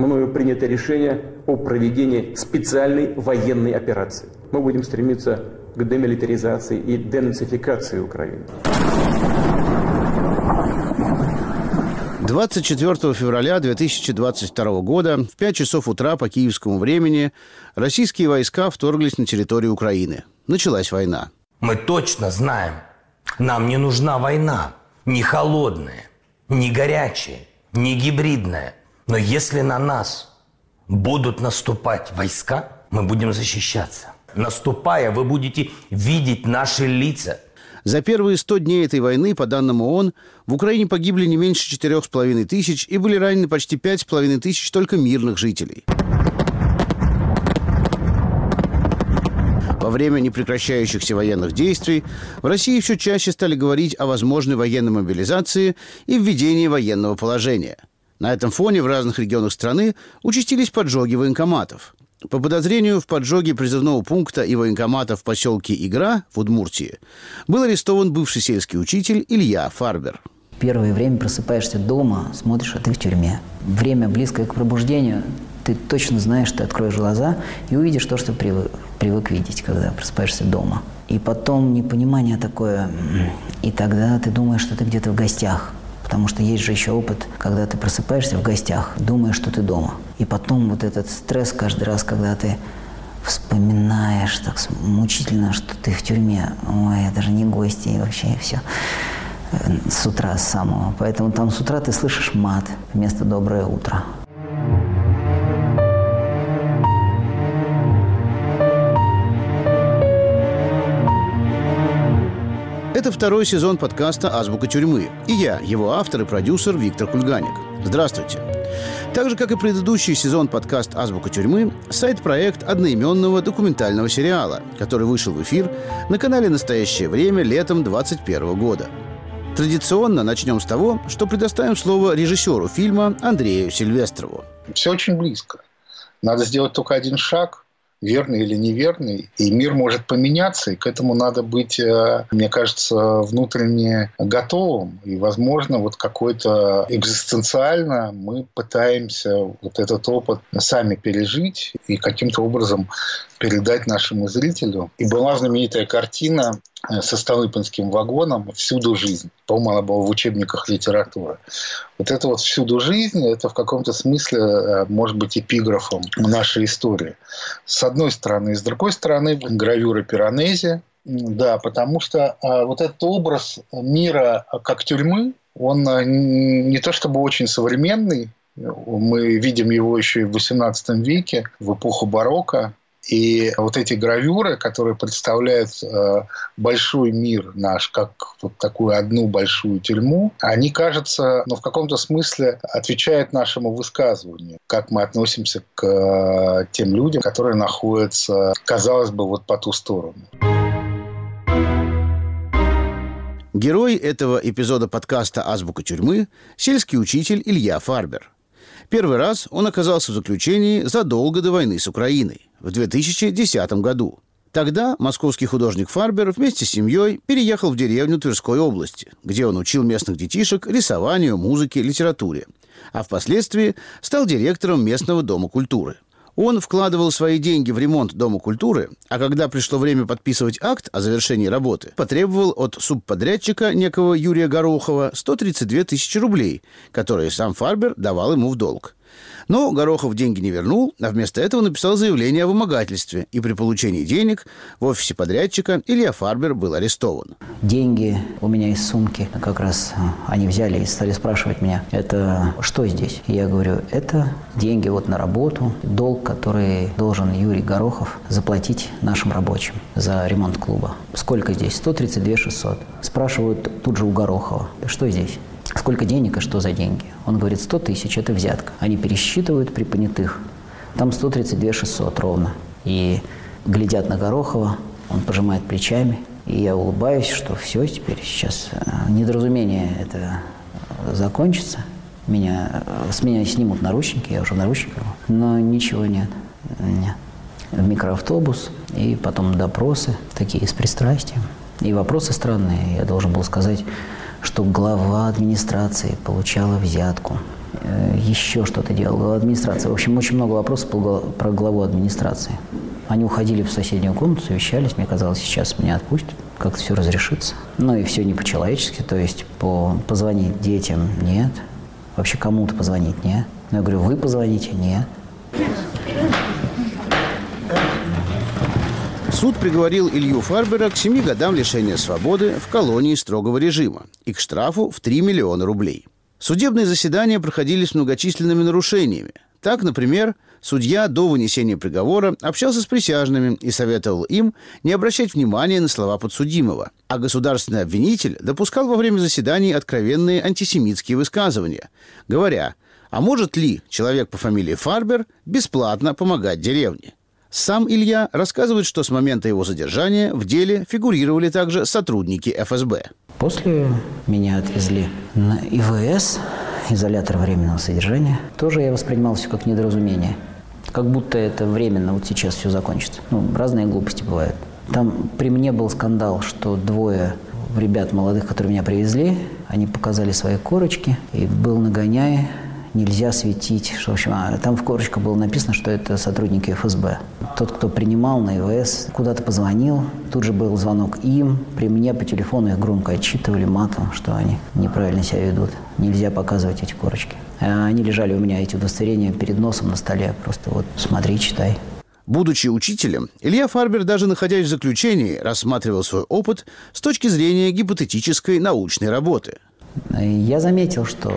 мною принято решение о проведении специальной военной операции. Мы будем стремиться к демилитаризации и денацификации Украины. 24 февраля 2022 года в 5 часов утра по киевскому времени российские войска вторглись на территорию Украины. Началась война. Мы точно знаем, нам не нужна война. Не холодная, не горячая, не гибридная. Но если на нас будут наступать войска, мы будем защищаться. Наступая, вы будете видеть наши лица – за первые 100 дней этой войны, по данным ООН, в Украине погибли не меньше 4,5 тысяч и были ранены почти 5,5 тысяч только мирных жителей. Во время непрекращающихся военных действий в России все чаще стали говорить о возможной военной мобилизации и введении военного положения. На этом фоне в разных регионах страны участились поджоги военкоматов. По подозрению в поджоге призывного пункта и военкомата в поселке Игра в Удмуртии был арестован бывший сельский учитель Илья Фарбер. Первое время просыпаешься дома, смотришь, а ты в тюрьме. Время близкое к пробуждению, ты точно знаешь, ты откроешь глаза и увидишь то, что привык, привык видеть, когда просыпаешься дома. И потом непонимание такое, и тогда ты думаешь, что ты где-то в гостях – Потому что есть же еще опыт, когда ты просыпаешься в гостях, думаешь, что ты дома. И потом вот этот стресс каждый раз, когда ты вспоминаешь так мучительно, что ты в тюрьме. Ой, это же не гости, и вообще все э, с утра с самого. Поэтому там с утра ты слышишь мат вместо «доброе утро». Это второй сезон подкаста «Азбука тюрьмы». И я, его автор и продюсер Виктор Кульганик. Здравствуйте. Так же, как и предыдущий сезон подкаст «Азбука тюрьмы», сайт-проект одноименного документального сериала, который вышел в эфир на канале «Настоящее время» летом 2021 года. Традиционно начнем с того, что предоставим слово режиссеру фильма Андрею Сильвестрову. Все очень близко. Надо сделать только один шаг, верный или неверный, и мир может поменяться, и к этому надо быть, э, мне кажется, внутренне готовым. И, возможно, вот какой-то экзистенциально мы пытаемся вот этот опыт сами пережить и каким-то образом передать нашему зрителю. И была знаменитая картина Э, со Столыпинским вагоном «Всюду жизнь». По-моему, она была в учебниках литературы. Вот это вот «Всюду жизнь» – это в каком-то смысле э, может быть эпиграфом нашей истории. С одной стороны. С другой стороны, гравюра Пиранези. Да, потому что э, вот этот образ мира как тюрьмы, он не то чтобы очень современный, мы видим его еще и в XVIII веке, в эпоху барокко. И вот эти гравюры, которые представляют э, большой мир наш, как вот такую одну большую тюрьму, они, кажется, ну, в каком-то смысле отвечают нашему высказыванию, как мы относимся к э, тем людям, которые находятся, казалось бы, вот по ту сторону. Герой этого эпизода подкаста «Азбука тюрьмы» – сельский учитель Илья Фарбер – Первый раз он оказался в заключении задолго до войны с Украиной, в 2010 году. Тогда московский художник Фарбер вместе с семьей переехал в деревню Тверской области, где он учил местных детишек рисованию, музыке, литературе, а впоследствии стал директором местного дома культуры – он вкладывал свои деньги в ремонт Дома культуры, а когда пришло время подписывать акт о завершении работы, потребовал от субподрядчика некого Юрия Горохова 132 тысячи рублей, которые сам Фарбер давал ему в долг. Но Горохов деньги не вернул, а вместо этого написал заявление о вымогательстве, и при получении денег в офисе подрядчика Илья Фарбер был арестован. Деньги у меня из сумки, как раз а, они взяли и стали спрашивать меня, это что здесь? И я говорю, это деньги вот на работу, долг, который должен Юрий Горохов заплатить нашим рабочим за ремонт клуба. Сколько здесь? 132 600. Спрашивают тут же у Горохова, что здесь? Сколько денег и что за деньги? Он говорит, 100 тысяч – это взятка. Они пересчитывают при понятых. Там 132 600 ровно. И глядят на Горохова, он пожимает плечами. И я улыбаюсь, что все, теперь сейчас э, недоразумение это закончится. Меня, э, с меня снимут наручники, я уже в наручниках. Но ничего нет. Нет. В микроавтобус, и потом допросы, такие с пристрастием. И вопросы странные. Я должен был сказать, что глава администрации получала взятку. э, еще что-то делал, администрация. В общем, очень много вопросов про главу администрации. Они уходили в соседнюю комнату, совещались. Мне казалось, сейчас меня отпустят, как-то все разрешится. Ну и все не по-человечески, то есть по позвонить детям – нет. Вообще кому-то позвонить – нет. Но я говорю, вы позвоните – нет. Суд приговорил Илью Фарбера к семи годам лишения свободы в колонии строгого режима и к штрафу в 3 миллиона рублей. Судебные заседания проходили с многочисленными нарушениями. Так, например, судья до вынесения приговора общался с присяжными и советовал им не обращать внимания на слова подсудимого. А государственный обвинитель допускал во время заседаний откровенные антисемитские высказывания, говоря, а может ли человек по фамилии Фарбер бесплатно помогать деревне? Сам Илья рассказывает, что с момента его задержания в деле фигурировали также сотрудники ФСБ. После меня отвезли на ИВС, изолятор временного содержания. Тоже я воспринимал все как недоразумение. Как будто это временно, вот сейчас все закончится. Ну, разные глупости бывают. Там при мне был скандал, что двое ребят молодых, которые меня привезли, они показали свои корочки, и был нагоняй, нельзя светить. В общем, а там в корочках было написано, что это сотрудники ФСБ. Тот, кто принимал на ИВС, куда-то позвонил, тут же был звонок им. При мне по телефону их громко отчитывали матом, что они неправильно себя ведут. Нельзя показывать эти корочки. А они лежали у меня, эти удостоверения, перед носом на столе. Просто вот смотри, читай. Будучи учителем, Илья Фарбер, даже находясь в заключении, рассматривал свой опыт с точки зрения гипотетической научной работы – я заметил, что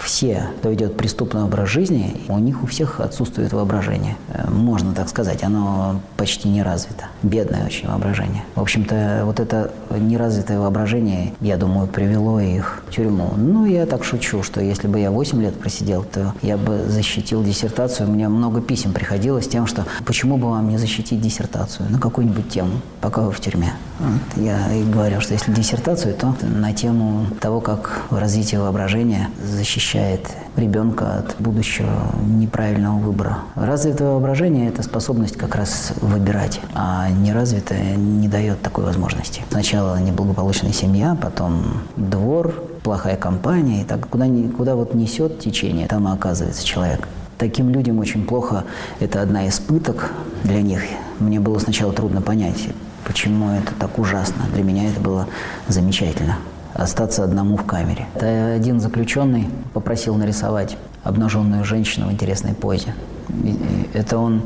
все, кто ведет преступный образ жизни, у них у всех отсутствует воображение. Э, можно так сказать, оно почти не развито. Бедное очень воображение. В общем-то, вот это неразвитое воображение, я думаю, привело их в тюрьму. Ну, я так шучу, что если бы я 8 лет просидел, то я бы защитил диссертацию. У меня много писем приходило с тем, что почему бы вам не защитить диссертацию на какую-нибудь тему, пока вы в тюрьме. Вот. Я и говорю, что если диссертацию, то на тему того, как развитие воображения защищает ребенка от будущего неправильного выбора. Развитое воображение – это способность как раз выбирать, а неразвитое не дает такой возможности. Сначала неблагополучная семья, потом двор, плохая компания, и так куда, куда вот несет течение, там и оказывается человек. Таким людям очень плохо. Это одна из пыток для них. Мне было сначала трудно понять, почему это так ужасно. Для меня это было замечательно остаться одному в камере. Это один заключенный попросил нарисовать обнаженную женщину в интересной позе. Это он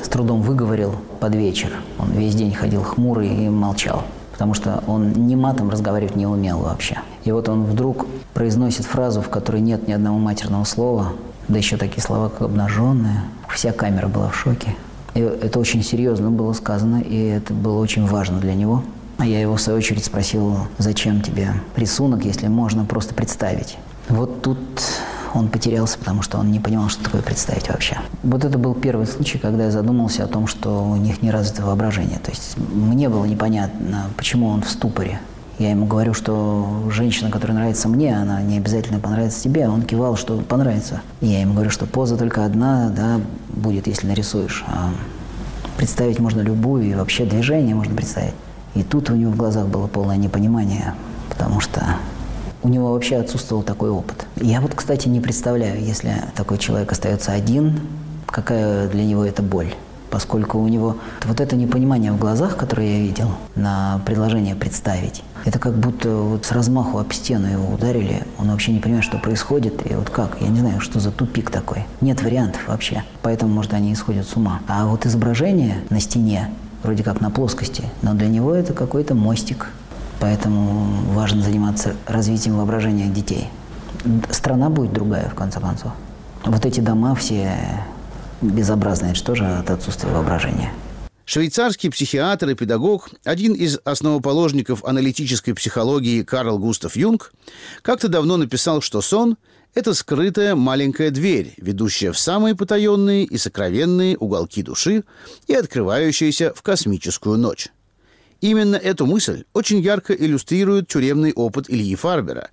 с трудом выговорил под вечер. Он весь день ходил хмурый и молчал, потому что он ни матом разговаривать не умел вообще. И вот он вдруг произносит фразу, в которой нет ни одного матерного слова, да еще такие слова, как «обнаженная». Вся камера была в шоке. И это очень серьезно было сказано, и это было очень важно для него. А я его, в свою очередь, спросил, зачем тебе рисунок, если можно просто представить. Вот тут он потерялся, потому что он не понимал, что такое представить вообще. Вот это был первый случай, когда я задумался о том, что у них не развито воображение. То есть мне было непонятно, почему он в ступоре. Я ему говорю, что женщина, которая нравится мне, она не обязательно понравится тебе. А он кивал, что понравится. Я ему говорю, что поза только одна, да, будет, если нарисуешь. А представить можно любую, и вообще движение можно представить. И тут у него в глазах было полное непонимание, потому что у него вообще отсутствовал такой опыт. Я вот, кстати, не представляю, если такой человек остается один, какая для него это боль. Поскольку у него вот это непонимание в глазах, которое я видел, на предложение представить, это как будто вот с размаху об стену его ударили, он вообще не понимает, что происходит, и вот как, я не знаю, что за тупик такой. Нет вариантов вообще, поэтому, может, они исходят с ума. А вот изображение на стене, вроде как на плоскости, но для него это какой-то мостик. Поэтому важно заниматься развитием воображения детей. Страна будет другая, в конце концов. Вот эти дома все безобразные, что же от отсутствия воображения? Швейцарский психиатр и педагог, один из основоположников аналитической психологии Карл Густав Юнг, как-то давно написал, что сон – это скрытая маленькая дверь, ведущая в самые потаенные и сокровенные уголки души и открывающаяся в космическую ночь. Именно эту мысль очень ярко иллюстрирует тюремный опыт Ильи Фарбера.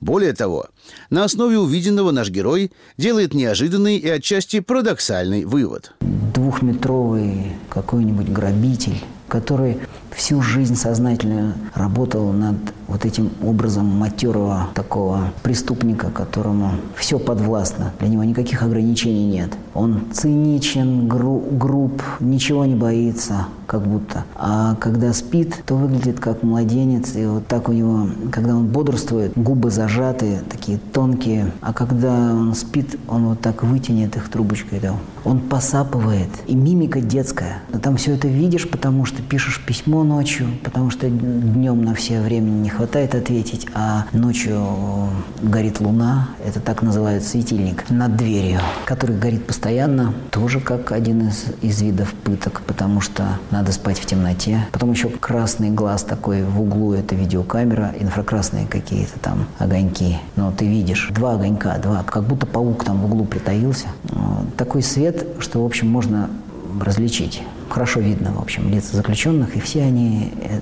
Более того, на основе увиденного наш герой делает неожиданный и отчасти парадоксальный вывод. Двухметровый какой-нибудь грабитель, который всю жизнь сознательно работал над вот этим образом матерого такого преступника, которому все подвластно. Для него никаких ограничений нет. Он циничен, гру груб, ничего не боится, как будто. А когда спит, то выглядит как младенец. И вот так у него, когда он бодрствует, губы зажаты, такие тонкие. А когда он спит, он вот так вытянет их трубочкой. Да. Он посапывает. И мимика детская. Но там все это видишь, потому что пишешь письмо ночью, потому что днем на все времени не хватает ответить, а ночью горит луна. Это так называют светильник над дверью, который горит постоянно. Тоже как один из, из видов пыток, потому что надо надо спать в темноте. Потом еще красный глаз такой в углу, это видеокамера, инфракрасные какие-то там огоньки. Но ты видишь два огонька, два, как будто паук там в углу притаился. Такой свет, что, в общем, можно различить. Хорошо видно, в общем, лица заключенных, и все они э,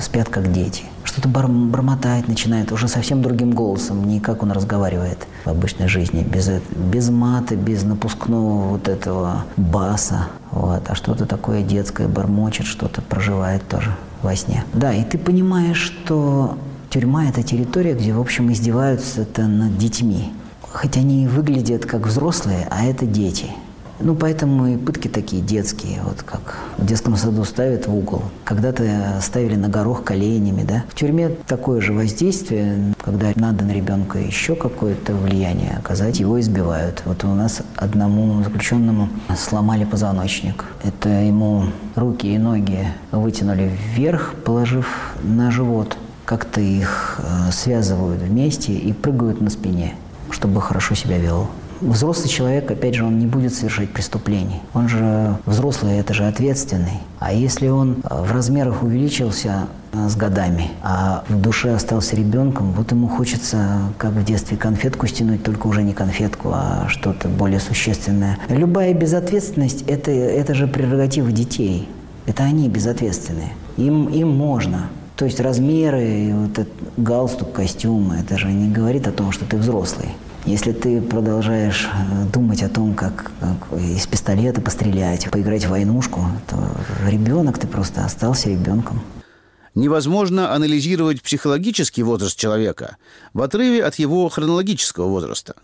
спят как дети. Что-то бормотать начинает уже совсем другим голосом, не как он разговаривает в обычной жизни, без, без мата, без напускного вот этого баса, вот, а что-то такое детское бормочет, что-то проживает тоже во сне. Да, и ты понимаешь, что тюрьма – это территория, где, в общем, издеваются это над детьми. Хоть они и выглядят как взрослые, а это дети – ну, поэтому и пытки такие детские, вот как в детском саду ставят в угол. Когда-то ставили на горох коленями, да. В тюрьме такое же воздействие, когда надо на ребенка еще какое-то влияние оказать, его избивают. Вот у нас одному заключенному сломали позвоночник. Это ему руки и ноги вытянули вверх, положив на живот. Как-то их э, связывают вместе и прыгают на спине, чтобы хорошо себя вел. Взрослый человек, опять же, он не будет совершать преступлений. Он же взрослый, это же ответственный. А если он э, в размерах увеличился э, с годами, а в душе остался ребенком, вот ему хочется, как в детстве, конфетку стянуть, только уже не конфетку, а что-то более существенное. Любая безответственность это, – это же прерогатива детей. Это они безответственные. Им, им можно. То есть размеры, вот этот галстук, костюм, это же не говорит о том, что ты взрослый. Если ты продолжаешь э, думать о том, как, как из пистолета пострелять, поиграть в войнушку, то ребенок ты просто остался ребенком. Невозможно анализировать психологический возраст человека в отрыве от его хронологического возраста.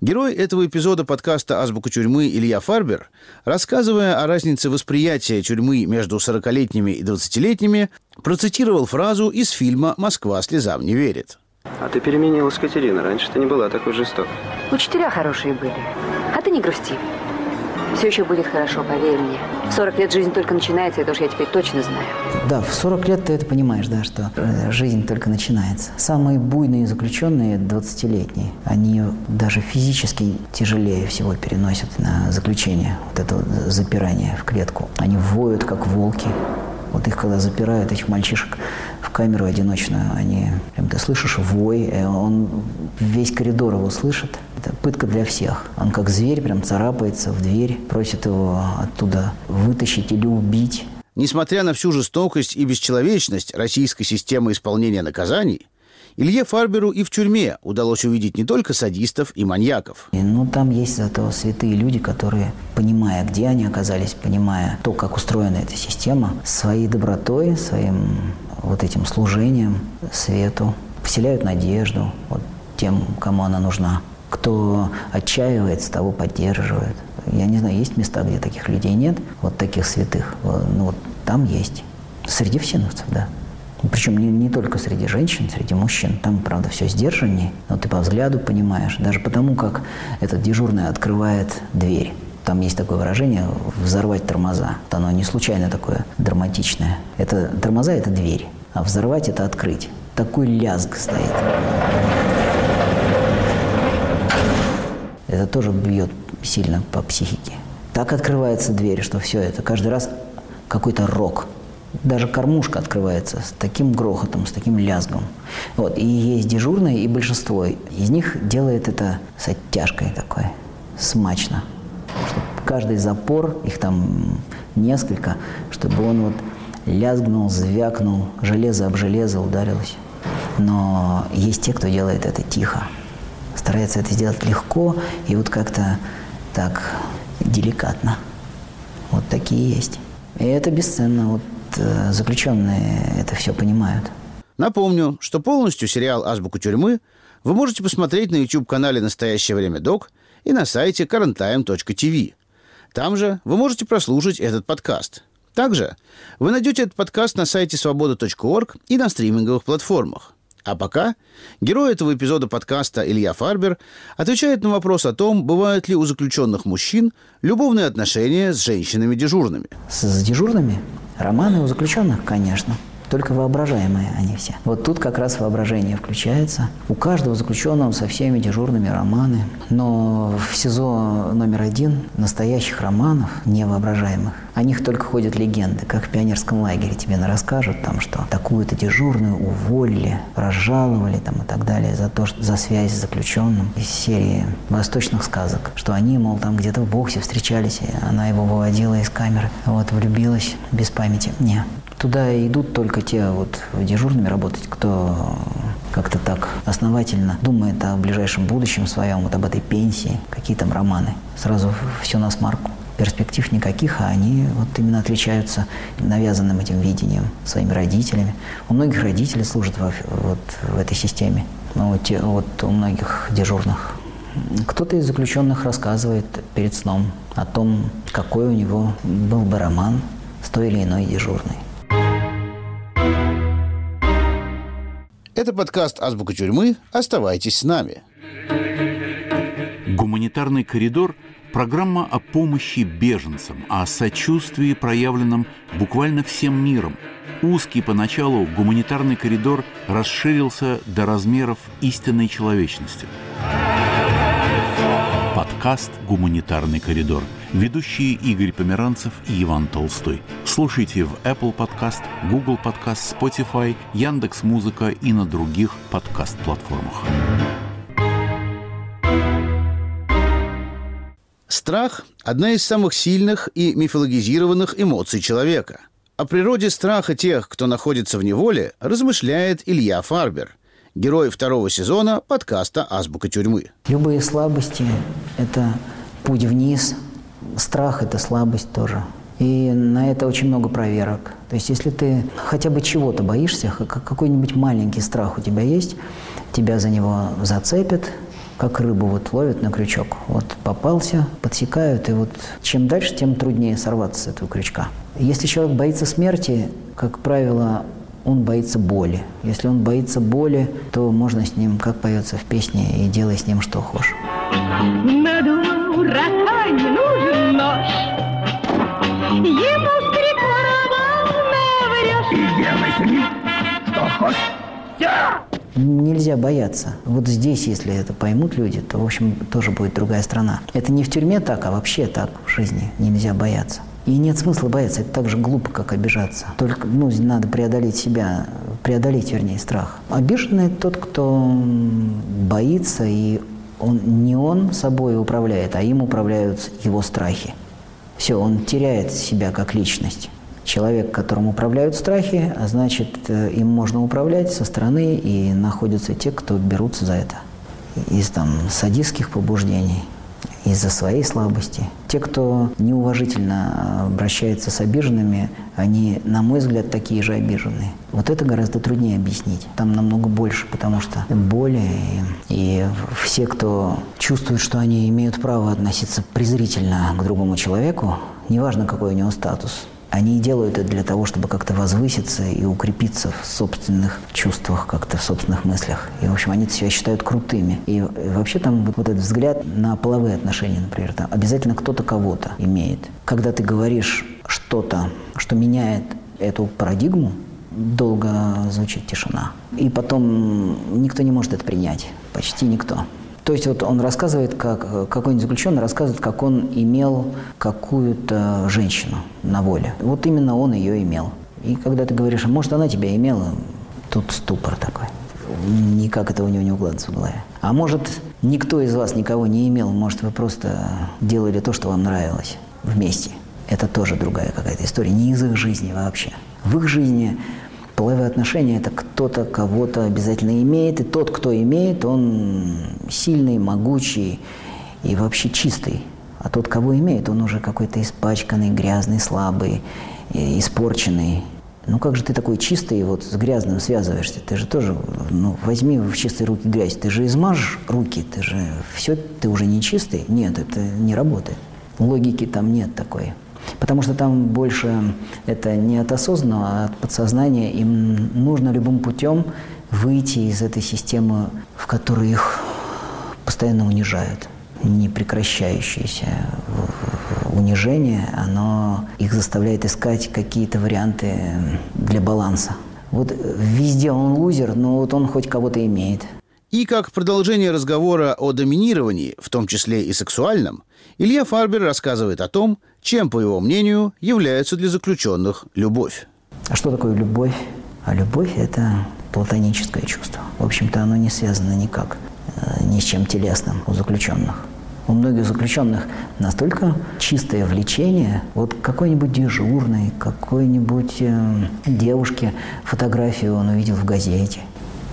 Герой этого эпизода подкаста «Азбука тюрьмы» Илья Фарбер, рассказывая о разнице восприятия тюрьмы между 40-летними и 20-летними, процитировал фразу из фильма «Москва слезам не верит». А ты переменилась, Катерина. Раньше ты не была такой жестокой. Учителя хорошие были. А ты не грусти. Все еще будет хорошо, поверь мне. В 40 лет жизнь только начинается, это уж я теперь точно знаю. Да, в 40 лет ты это понимаешь, да, что э, жизнь только начинается. Самые буйные заключенные 20-летние, они даже физически тяжелее всего переносят на заключение, вот это вот запирание в клетку. Они воют, как волки. Вот их когда запирают, этих мальчишек, в камеру одиночную, они, прям ты слышишь вой, э, он весь коридор его слышит. Это пытка для всех. Он как зверь прям царапается в дверь, просит его оттуда вытащить или убить. Несмотря на всю жестокость и бесчеловечность российской системы исполнения наказаний, Илье Фарберу и в тюрьме удалось увидеть не только садистов и маньяков. Ну, там есть зато святые люди, которые, понимая, где они оказались, понимая то, как устроена эта система, своей добротой, своим вот этим служением свету вселяют надежду вот, тем, кому она нужна. Кто отчаивается, того поддерживает. Я не знаю, есть места, где таких людей нет, вот таких святых. Ну, вот там есть. Среди всеновцев, да. Причем не, не только среди женщин, среди мужчин. Там, правда, все сдержаннее, но ты по взгляду понимаешь. Даже потому, как этот дежурный открывает дверь. Там есть такое выражение «взорвать тормоза». Вот оно не случайно такое драматичное. Это тормоза – это дверь, а взорвать – это открыть. Такой лязг стоит. Это тоже бьет сильно по психике. Так открывается дверь, что все это каждый раз какой-то рок – даже кормушка открывается с таким грохотом, с таким лязгом. Вот. И есть дежурные, и большинство из них делает это с оттяжкой такой, смачно. Чтобы каждый запор, их там несколько, чтобы он вот лязгнул, звякнул, железо об железо ударилось. Но есть те, кто делает это тихо. Старается это сделать легко и вот как-то так деликатно. Вот такие есть. И это бесценно. Вот заключенные это все понимают. Напомню, что полностью сериал «Азбука тюрьмы» вы можете посмотреть на YouTube-канале «Настоящее время док» и на сайте currenttime.tv. Там же вы можете прослушать этот подкаст. Также вы найдете этот подкаст на сайте свобода.орг и на стриминговых платформах. А пока герой этого эпизода подкаста Илья Фарбер отвечает на вопрос о том, бывают ли у заключенных мужчин любовные отношения с женщинами-дежурными. С дежурными? Романы у заключенных, конечно только воображаемые они все. Вот тут как раз воображение включается. У каждого заключенного со всеми дежурными романы. Но в СИЗО номер один настоящих романов, невоображаемых, о них только ходят легенды, как в пионерском лагере тебе расскажут, там, что такую-то дежурную уволили, разжаловали там, и так далее за то, что, за связь с заключенным из серии восточных сказок, что они, мол, там где-то в боксе встречались, и она его выводила из камеры, вот, влюбилась без памяти. Не, Туда идут только те вот дежурными работать, кто как-то так основательно думает о ближайшем будущем своем, вот об этой пенсии, какие там романы. Сразу все на смарку. Перспектив никаких, а они вот именно отличаются навязанным этим видением своими родителями. У многих родителей служат во, вот в этой системе. Ну, вот, вот у многих дежурных кто-то из заключенных рассказывает перед сном о том, какой у него был бы роман с той или иной дежурной. Это подкаст «Азбука тюрьмы». Оставайтесь с нами. Гуманитарный коридор – программа о помощи беженцам, о сочувствии, проявленном буквально всем миром. Узкий поначалу гуманитарный коридор расширился до размеров истинной человечности. Подкаст «Гуманитарный коридор» – Ведущие Игорь Померанцев и Иван Толстой. Слушайте в Apple Podcast, Google Podcast, Spotify, Яндекс Музыка и на других подкаст-платформах. Страх – одна из самых сильных и мифологизированных эмоций человека. О природе страха тех, кто находится в неволе, размышляет Илья Фарбер – герой второго сезона подкаста «Азбука тюрьмы». Любые слабости – это путь вниз, страх – это слабость тоже. И на это очень много проверок. То есть если ты хотя бы чего-то боишься, какой-нибудь маленький страх у тебя есть, тебя за него зацепят, как рыбу вот ловят на крючок. Вот попался, подсекают, и вот чем дальше, тем труднее сорваться с этого крючка. Если человек боится смерти, как правило, он боится боли. Если он боится боли, то можно с ним, как поется в песне, и делай с ним что хочешь. Надумал дурака не нужен нож. Ему с наврешь. И делай с ним что хочешь. Все! Нельзя бояться. Вот здесь, если это поймут люди, то, в общем, тоже будет другая страна. Это не в тюрьме так, а вообще так в жизни. Нельзя бояться. И нет смысла бояться, это так же глупо, как обижаться. Только ну, надо преодолеть себя, преодолеть, вернее, страх. Обиженный тот, кто боится, и он, не он собой управляет, а им управляют его страхи. Все, он теряет себя как личность. Человек, которым управляют страхи, а значит, э, им можно управлять со стороны, и находятся те, кто берутся за это. Из там садистских побуждений – из-за своей слабости. Те, кто неуважительно обращается с обиженными, они, на мой взгляд, такие же обиженные. Вот это гораздо труднее объяснить. Там намного больше, потому что боли и, и все, кто чувствует, что они имеют право относиться презрительно к другому человеку, неважно, какой у него статус, они делают это для того, чтобы как-то возвыситься и укрепиться в собственных чувствах, как-то в собственных мыслях. И, в общем, они себя считают крутыми. И вообще там вот этот взгляд на половые отношения, например, там обязательно кто-то кого-то имеет. Когда ты говоришь что-то, что меняет эту парадигму, долго звучит тишина. И потом никто не может это принять. Почти никто. То есть вот он рассказывает, как какой-нибудь заключенный рассказывает, как он имел какую-то женщину на воле. Вот именно он ее имел. И когда ты говоришь, может, она тебя имела, тут ступор такой. Никак это у него не укладывается в голове. А может, никто из вас никого не имел, может, вы просто делали то, что вам нравилось вместе. Это тоже другая какая-то история, не из их жизни вообще. В их жизни Половые отношения – это кто-то кого-то обязательно имеет, и тот, кто имеет, он сильный, могучий и вообще чистый. А тот, кого имеет, он уже какой-то испачканный, грязный, слабый, испорченный. Ну как же ты такой чистый вот с грязным связываешься? Ты же тоже, ну возьми в чистые руки грязь. Ты же измажешь руки, ты же все, ты уже не чистый. Нет, это не работает. Логики там нет такой. Потому что там больше это не от осознанного, а от подсознания. Им нужно любым путем выйти из этой системы, в которой их постоянно унижают. Непрекращающееся унижение, оно их заставляет искать какие-то варианты для баланса. Вот везде он лузер, но вот он хоть кого-то имеет. И как продолжение разговора о доминировании, в том числе и сексуальном, Илья Фарбер рассказывает о том, чем, по его мнению, является для заключенных любовь. А что такое любовь? А любовь – это платоническое чувство. В общем-то, оно не связано никак э, ни с чем телесным у заключенных. У многих заключенных настолько чистое влечение, вот какой-нибудь дежурный, какой-нибудь э, девушке фотографию он увидел в газете –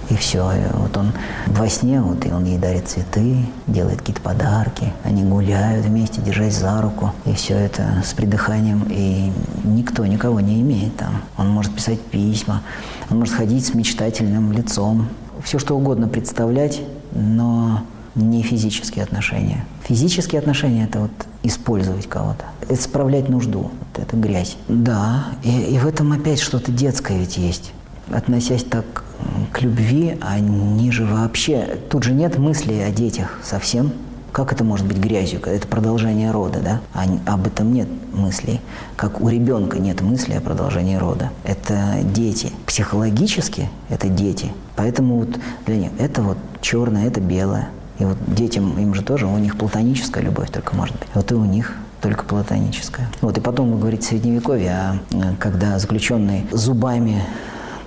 и все. И вот он во сне, вот, и он ей дарит цветы, делает какие-то подарки. Они гуляют вместе, держась за руку. И все это с придыханием. И никто никого не имеет там. Он может писать письма, он может ходить с мечтательным лицом. Все что угодно представлять, но не физические отношения. Физические отношения – это вот использовать кого-то, это справлять нужду, вот это грязь. Да, и, и в этом опять что-то детское ведь есть. Относясь так к любви, они же вообще... Тут же нет мысли о детях совсем. Как это может быть грязью? Это продолжение рода, да? А об этом нет мыслей. Как у ребенка нет мысли о продолжении рода. Это дети. Психологически это дети. Поэтому вот для них это вот черное, это белое. И вот детям, им же тоже, у них платоническая любовь только может быть. Вот и у них только платоническая. Вот, и потом вы говорите средневековье, а э, когда заключенный зубами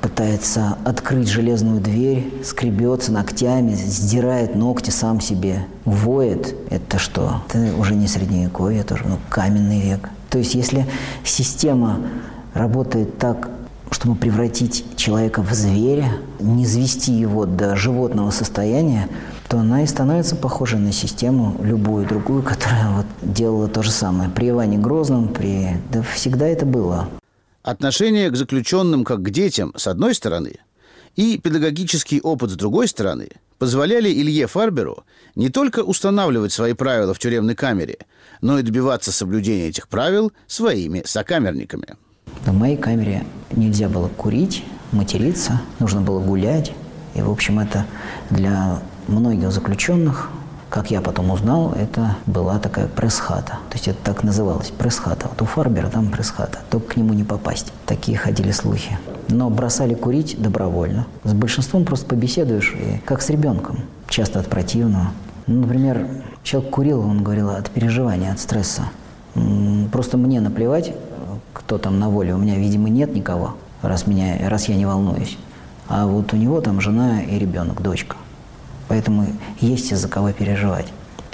пытается открыть железную дверь, скребется ногтями, сдирает ногти сам себе, воет. Это что? Это уже не средневековье, это уже ну, каменный век. То есть если система работает так, чтобы превратить человека в зверя, не звести его до животного состояния, то она и становится похожей на систему любую другую, которая вот делала то же самое. При Иване Грозном, при... Да всегда это было. Отношение к заключенным как к детям, с одной стороны, и педагогический опыт, с другой стороны, позволяли Илье Фарберу не только устанавливать свои правила в тюремной камере, но и добиваться соблюдения этих правил своими сокамерниками. В моей камере нельзя было курить, материться, нужно было гулять. И, в общем, это для многих заключенных как я потом узнал, это была такая пресс-хата. То есть это так называлось, пресс-хата. Вот у Фарбера там пресс-хата, только к нему не попасть. Такие ходили слухи. Но бросали курить добровольно. С большинством просто побеседуешь, и как с ребенком, часто от противного. Ну, например, человек курил, он говорил, от переживания, от стресса. Просто мне наплевать, кто там на воле. У меня, видимо, нет никого, раз, меня, раз я не волнуюсь. А вот у него там жена и ребенок, дочка. Поэтому есть из-за кого переживать.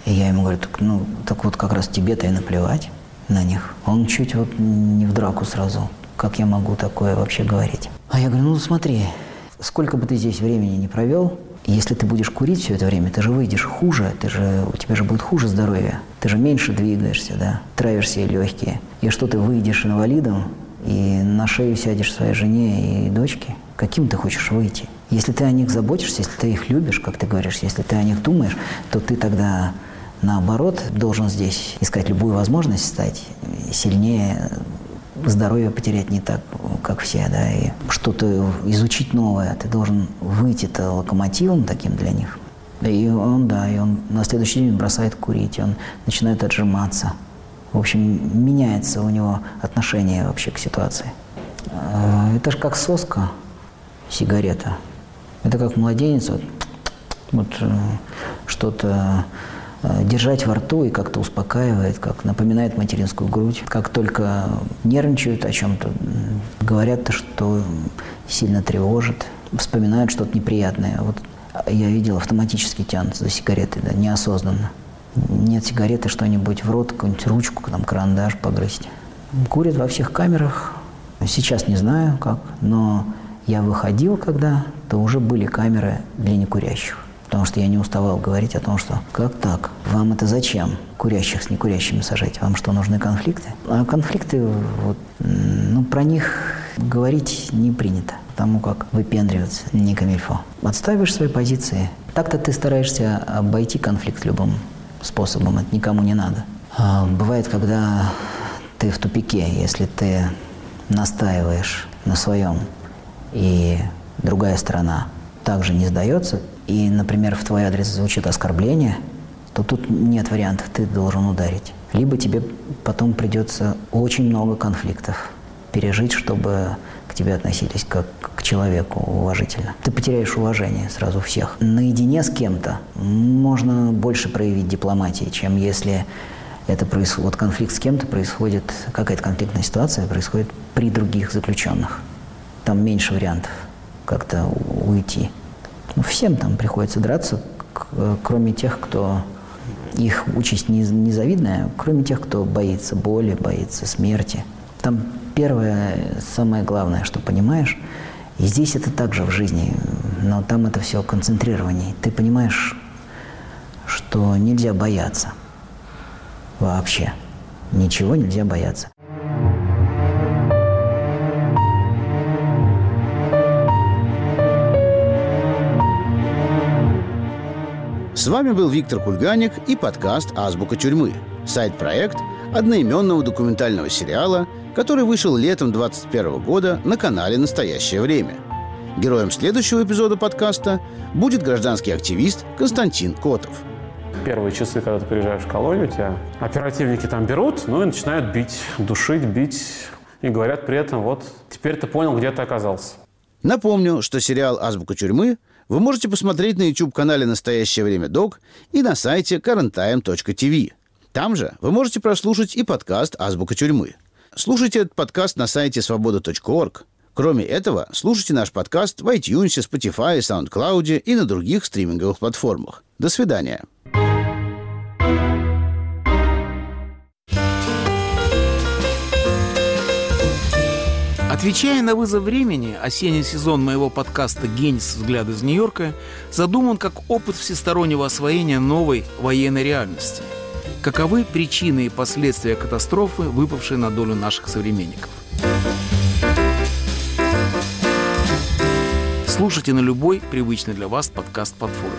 И я ему говорю, так, ну, так вот как раз тебе-то и наплевать на них. Он чуть вот не в драку сразу. Как я могу такое вообще говорить? А я говорю, ну смотри, сколько бы ты здесь времени не провел, если ты будешь курить все это время, ты же выйдешь хуже, ты же, у тебя же будет хуже здоровье, ты же меньше двигаешься, да, травишь себе легкие. И что ты выйдешь инвалидом и на шею сядешь своей жене и дочке, каким ты хочешь выйти? Если ты о них заботишься, если ты их любишь, как ты говоришь, если ты о них думаешь, то ты тогда наоборот должен здесь искать любую возможность стать сильнее, здоровье потерять не так, как все, да, и что-то изучить новое. Ты должен выйти-то локомотивом таким для них. И он, да, и он на следующий день бросает курить, он начинает отжиматься. В общем, меняется у него отношение вообще к ситуации. Э, это же как соска, сигарета. Это как младенец, вот, вот э, что-то э, держать во рту и как-то успокаивает, как напоминает материнскую грудь. Как только нервничают о чем-то, говорят то, что сильно тревожит, вспоминают что-то неприятное. Вот я видел, автоматически тянут за сигаретой, да, неосознанно. Нет сигареты, что-нибудь в рот, какую-нибудь ручку, там, карандаш погрызть. Курят во всех камерах. Сейчас не знаю как, но я выходил, когда, то уже были камеры для некурящих. Потому что я не уставал говорить о том, что как так? Вам это зачем? Курящих с некурящими сажать? Вам что, нужны конфликты? А конфликты, вот, ну, про них говорить не принято, потому как выпендриваться не камильфо. Отстаиваешь свои позиции. Так-то ты стараешься обойти конфликт любым способом, это никому не надо. А бывает, когда ты в тупике, если ты настаиваешь на своем, и другая сторона также не сдается, и, например, в твой адрес звучит оскорбление, то тут нет вариантов, ты должен ударить. Либо тебе потом придется очень много конфликтов пережить, чтобы к тебе относились как к человеку уважительно. Ты потеряешь уважение сразу всех. Наедине с кем-то можно больше проявить дипломатии, чем если это происходит, вот конфликт с кем-то происходит, какая-то конфликтная ситуация происходит при других заключенных. Там меньше вариантов как-то уйти. Ну, всем там приходится драться, кроме тех, кто их участь незавидная, кроме тех, кто боится боли, боится смерти. Там первое, самое главное, что понимаешь, и здесь это также в жизни, но там это все концентрирование. Ты понимаешь, что нельзя бояться – Вообще. Ничего нельзя бояться. С вами был Виктор Кульганик и подкаст «Азбука тюрьмы» – сайт-проект одноименного документального сериала, который вышел летом 2021 года на канале «Настоящее время». Героем следующего эпизода подкаста будет гражданский активист Константин Котов – Первые часы, когда ты приезжаешь в колонию, тебя оперативники там берут, ну и начинают бить, душить, бить. И говорят при этом, вот, теперь ты понял, где ты оказался. Напомню, что сериал «Азбука тюрьмы» вы можете посмотреть на YouTube-канале «Настоящее время док» и на сайте currenttime.tv. Там же вы можете прослушать и подкаст «Азбука тюрьмы». Слушайте этот подкаст на сайте свобода.орг. Кроме этого, слушайте наш подкаст в iTunes, Spotify, SoundCloud и на других стриминговых платформах. До свидания. Отвечая на вызов времени, осенний сезон моего подкаста «Генис. Взгляд из Нью-Йорка» задуман как опыт всестороннего освоения новой военной реальности. Каковы причины и последствия катастрофы, выпавшей на долю наших современников? Слушайте на любой привычной для вас подкаст-платформе.